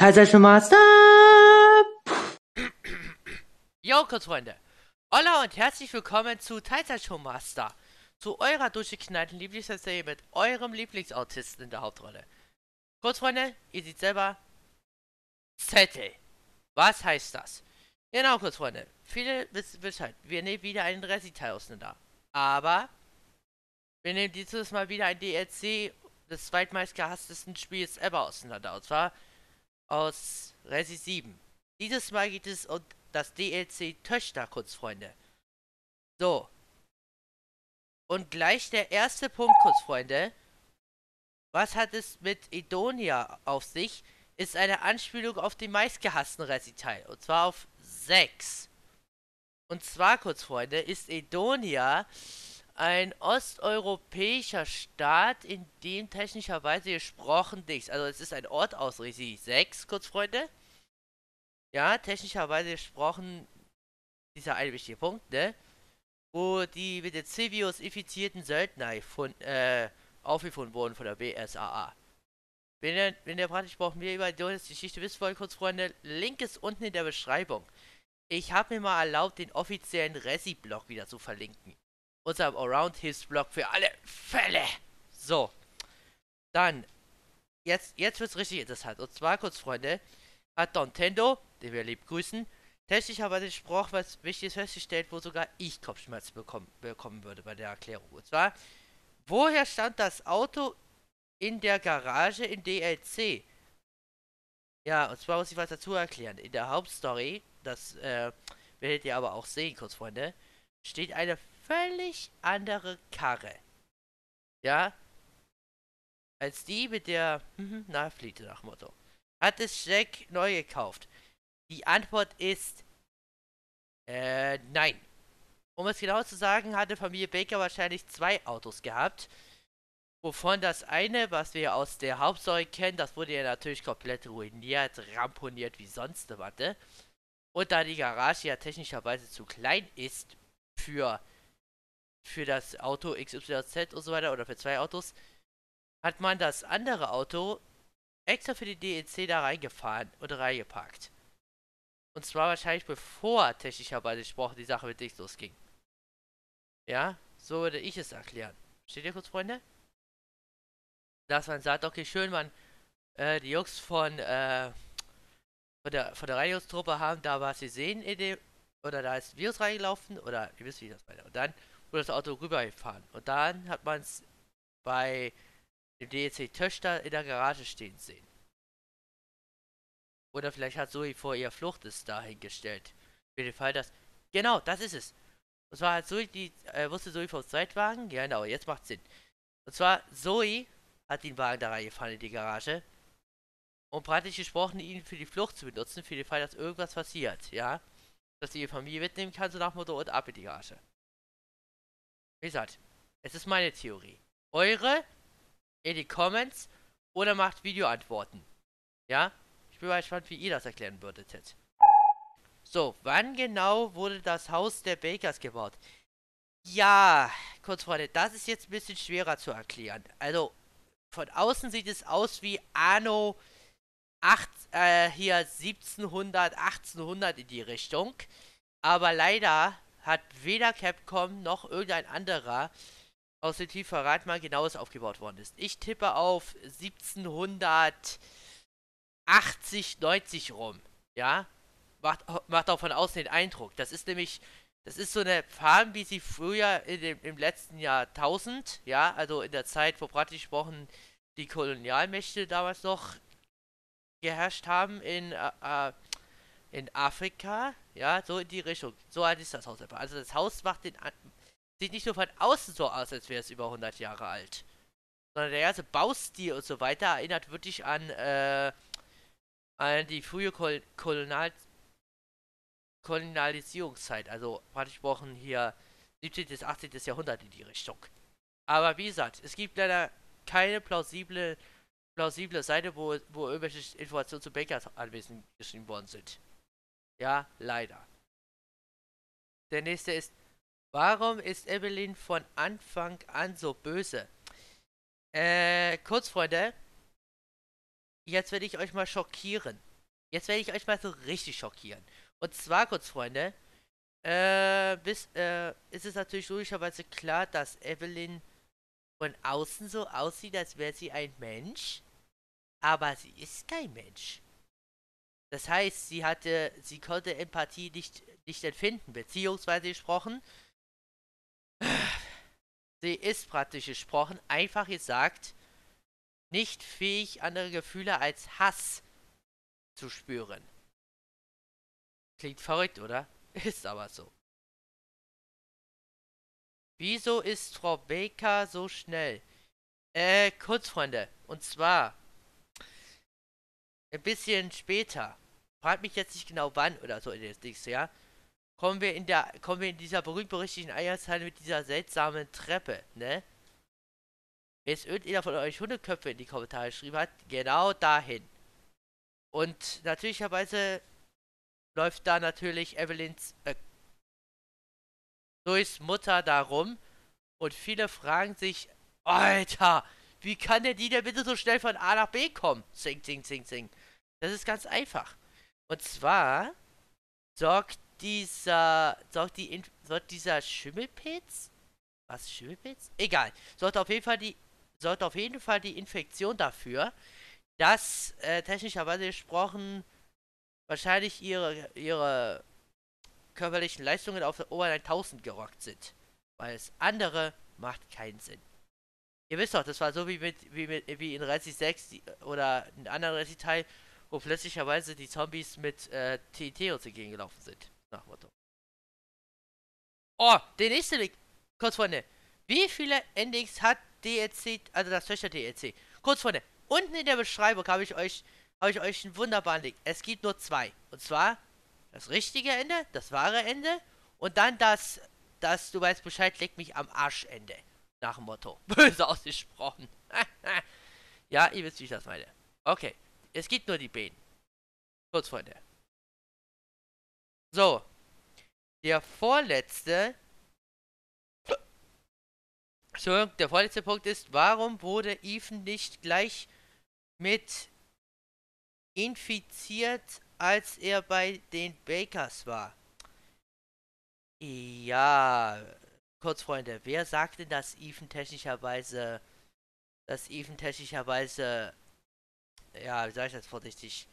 Teilzeit Master! Jo, kurz Freunde. Hola und herzlich willkommen zu Teilzeitshow Master. Zu eurer durchgeknallten Lieblingsserie mit eurem Lieblingsautisten in der Hauptrolle. Kurz Freunde, ihr seht selber Zettel. Was heißt das? Genau, kurz Freunde. Viele wissen Bescheid. Wir nehmen wieder einen Resi-Teil auseinander. Aber wir nehmen dieses Mal wieder ein DLC des zweitmeist gehasstesten Spiels ever auseinander. Und zwar aus Resi 7. Dieses Mal geht es um das DLC Töchter, Kurzfreunde. So. Und gleich der erste Punkt, Kurzfreunde. Was hat es mit Edonia auf sich? Ist eine Anspielung auf den meistgehassten Resi-Teil. Und zwar auf 6. Und zwar, Kurzfreunde, ist Edonia ein osteuropäischer Staat, in dem technischerweise gesprochen nichts. Also es ist ein Ort aus Resi 6, kurz Freunde. Ja, technischerweise gesprochen, dieser eine wichtige Punkt, ne? Wo die mit den Civius infizierten Söldner von, äh, aufgefunden wurden von der BSAA. Wenn ihr, wenn ihr praktisch braucht mehr über die Geschichte wissen wollt, kurz Freunde, Link ist unten in der Beschreibung. Ich habe mir mal erlaubt, den offiziellen Resi-Blog wieder zu verlinken unserem Around-Hilfsblock für alle Fälle. So. Dann, jetzt, jetzt es richtig interessant. Und zwar, kurz Freunde, hat Nintendo, den wir lieb grüßen, technischerweise gesprochen, was Wichtiges festgestellt, wo sogar ich Kopfschmerzen bekommen, bekommen würde bei der Erklärung. Und zwar, woher stand das Auto in der Garage in DLC? Ja, und zwar muss ich was dazu erklären. In der Hauptstory, das äh, werdet ihr aber auch sehen, kurz Freunde, steht eine völlig andere Karre. Ja? Als die mit der hm, na fliegt nach Motto. Hat es Jack neu gekauft? Die Antwort ist äh, nein. Um es genau zu sagen, hatte Familie Baker wahrscheinlich zwei Autos gehabt. Wovon das eine, was wir aus der Hauptstory kennen, das wurde ja natürlich komplett ruiniert, ramponiert wie sonst was. Und da die Garage ja technischerweise zu klein ist für für das Auto XYZ und so weiter oder für zwei Autos, hat man das andere Auto extra für die DLC da reingefahren und reingepackt. Und zwar wahrscheinlich bevor technischerweise gesprochen die Sache mit dich losging. Ja, so würde ich es erklären. Steht ihr kurz, Freunde? Dass man sagt, okay, schön, man, äh, die Jungs von, äh, von der, von der Reinigungstruppe haben da was gesehen in dem, oder da ist ein Virus reingelaufen, oder ihr wisst, wie das meine. Und dann wurde das Auto rübergefahren. Und dann hat man es bei dem DLC Töchter in der Garage stehen sehen. Oder vielleicht hat Zoe vor ihr Flucht es dahingestellt. Für den Fall, dass. Genau, das ist es. Und zwar hat Zoe die. Äh, wusste Zoe vom Zweitwagen? Ja, genau, jetzt macht Sinn. Und zwar, Zoe hat den Wagen da reingefahren in die Garage. Um praktisch gesprochen, ihn für die Flucht zu benutzen, für den Fall, dass irgendwas passiert, ja? Dass sie ihre Familie mitnehmen kann, so nach Motto und ab in die Garage. Wie gesagt, es ist meine Theorie. Eure in die Comments oder macht Videoantworten. Ja? Ich bin mal gespannt, wie ihr das erklären würdet. So, wann genau wurde das Haus der Bakers gebaut? Ja, kurz Freunde, das ist jetzt ein bisschen schwerer zu erklären. Also, von außen sieht es aus wie Anno 8, äh, hier 1700, 1800 in die Richtung. Aber leider hat weder Capcom noch irgendein anderer aus dem Team verraten mal genaues aufgebaut worden ist. Ich tippe auf 1780, 90 rum. Ja? Macht, macht auch von außen den Eindruck. Das ist nämlich, das ist so eine Farm, wie sie früher in dem, im letzten Jahrtausend, ja, also in der Zeit, wo praktisch gesprochen die Kolonialmächte damals noch geherrscht haben in äh, äh in Afrika, ja, so in die Richtung. So alt ist das Haus einfach. Also das Haus macht den, sieht nicht nur von außen so aus, als wäre es über 100 Jahre alt. Sondern der ganze Baustil und so weiter erinnert wirklich an, äh, an die frühe Kol Kolonial Kolonialisierungszeit. Also praktisch gesprochen hier 17. bis 18. Jahrhundert in die Richtung. Aber wie gesagt, es gibt leider keine plausible, plausible Seite, wo, wo irgendwelche Informationen zu Bakers Anwesen geschrieben worden sind. Ja, leider. Der nächste ist, warum ist Evelyn von Anfang an so böse? Äh, kurz, Freunde. Jetzt werde ich euch mal schockieren. Jetzt werde ich euch mal so richtig schockieren. Und zwar, kurz Freunde, äh, bis, äh, ist es natürlich logischerweise klar, dass Evelyn von außen so aussieht, als wäre sie ein Mensch. Aber sie ist kein Mensch. Das heißt, sie hatte, sie konnte Empathie nicht, nicht empfinden, beziehungsweise gesprochen. Sie ist praktisch gesprochen, einfach gesagt, nicht fähig, andere Gefühle als Hass zu spüren. Klingt verrückt, oder? Ist aber so. Wieso ist Frau Baker so schnell? Äh, kurz, Freunde. Und zwar ein bisschen später. Fragt mich jetzt nicht genau wann oder so in das nächste Jahr. Kommen wir in der, kommen wir in dieser berühmt-berüchtigten Eierzeile mit dieser seltsamen Treppe, ne? Jetzt irgendjemand von euch Hundeköpfe in die Kommentare geschrieben hat, genau dahin. Und natürlicherweise läuft da natürlich Evelyns äh, durchs Mutter darum und viele fragen sich, Alter, wie kann der die denn bitte so schnell von A nach B kommen? Sing, sing, sing, sing. Das ist ganz einfach. Und zwar sorgt dieser, sorgt die, sorgt dieser Schimmelpilz, was Schimmelpilz? Egal. Sorgt auf jeden Fall die, sorgt auf jeden Fall die Infektion dafür, dass äh, technischerweise gesprochen wahrscheinlich ihre, ihre körperlichen Leistungen auf der Ober 1000 gerockt sind. Weil es andere macht keinen Sinn. Ihr wisst doch, das war so wie mit, wie mit, wie in Resident 6 oder in anderen Resident Teil, wo plötzlicherweise die Zombies mit äh, TNT uns entgegengelaufen sind. Nach Motto. Oh, der nächste Link. Kurz Freunde. Wie viele Endings hat DLC, also das Töchter DLC? Kurz Freunde. Unten in der Beschreibung habe ich euch habe ich euch einen wunderbaren Link. Es gibt nur zwei. Und zwar das richtige Ende, das wahre Ende und dann das, das, du weißt Bescheid, leg mich am Arsch Ende. Nach dem Motto. Böse ausgesprochen. ja, ihr wisst, wie ich das meine. Okay. Es gibt nur die beiden. Kurz, Freunde. So. Der vorletzte. Entschuldigung, der vorletzte Punkt ist, warum wurde Ethan nicht gleich mit infiziert, als er bei den Bakers war? Ja, kurz Freunde, wer sagt denn, dass Ethan technischerweise, dass Ethan technischerweise, ja, wie sage ich das vorsichtig?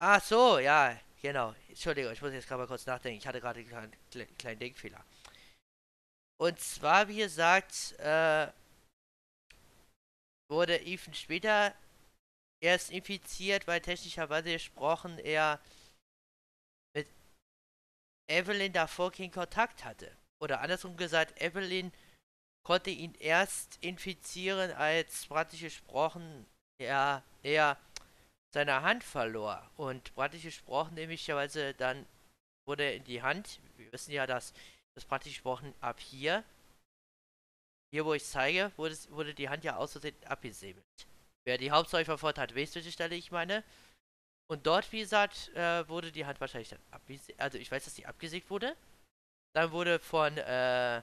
Ach so, ja, genau. Entschuldigung, ich muss jetzt gerade mal kurz nachdenken. Ich hatte gerade einen kleinen, kleinen Denkfehler. Und zwar, wie gesagt, äh, wurde Ethan später erst infiziert, weil technischerweise gesprochen er mit Evelyn davor keinen Kontakt hatte. Oder andersrum gesagt, Evelyn konnte ihn erst infizieren, als praktisch gesprochen er, er seine Hand verlor. Und praktisch gesprochen, nämlicherweise dann wurde in die Hand, wir wissen ja, dass das praktisch gesprochen ab hier, hier wo ich zeige, wurde, wurde die Hand ja außerdem abgesäbelt. Wer die Hauptstory verfolgt hat, weiß, welche Stelle ich meine. Und dort, wie gesagt, äh, wurde die Hand wahrscheinlich dann abgesägt. Also ich weiß, dass die abgesägt wurde. Dann wurde von äh,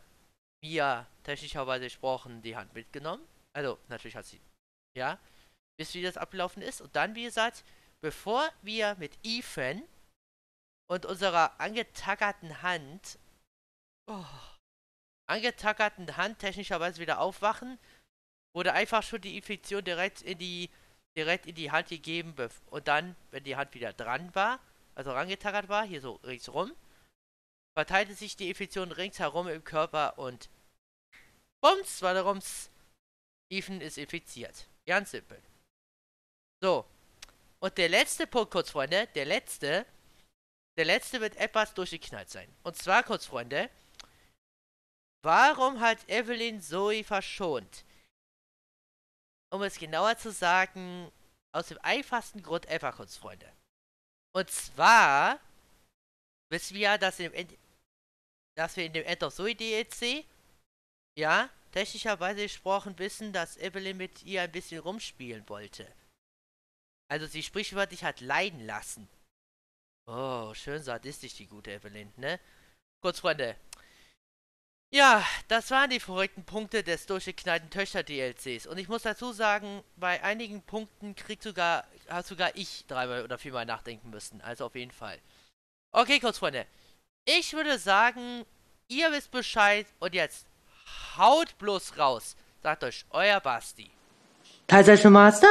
Mia technischerweise gesprochen die Hand mitgenommen. Also natürlich hat sie, ja, bis wie das abgelaufen ist. Und dann, wie gesagt, bevor wir mit Ethan und unserer angetackerten Hand, oh, angetackerten Hand technischerweise wieder aufwachen, wurde einfach schon die Infektion direkt in die direkt in die Hand gegeben und dann, wenn die Hand wieder dran war, also rangetackert war, hier so ringsrum, verteilte sich die Infektion ringsherum im Körper und bums, war darum's, Ethan ist infiziert. Ganz simpel. So. Und der letzte Punkt, kurz Freunde, der letzte, der letzte wird etwas durchgeknallt sein. Und zwar, kurz Freunde, warum hat Evelyn Zoe verschont? um es genauer zu sagen, aus dem einfachsten Grund ever, kurz, Freunde. Und zwar wissen wir ja, dass, dem dass wir in dem End of Zoe DLC, ja, technischerweise gesprochen wissen, dass Evelyn mit ihr ein bisschen rumspielen wollte. Also sie sprichwörtlich hat leiden lassen. Oh, schön sadistisch, die gute Evelyn, ne? Kurz, Freunde. Ja, das waren die verrückten Punkte des durchgeknallten Töchter-DLCs. Und ich muss dazu sagen, bei einigen Punkten kriegt sogar, hat sogar ich dreimal oder viermal nachdenken müssen. Also auf jeden Fall. Okay, kurz Freunde. Ich würde sagen, ihr wisst Bescheid und jetzt haut bloß raus. Sagt euch euer Basti. Teilzeit Master!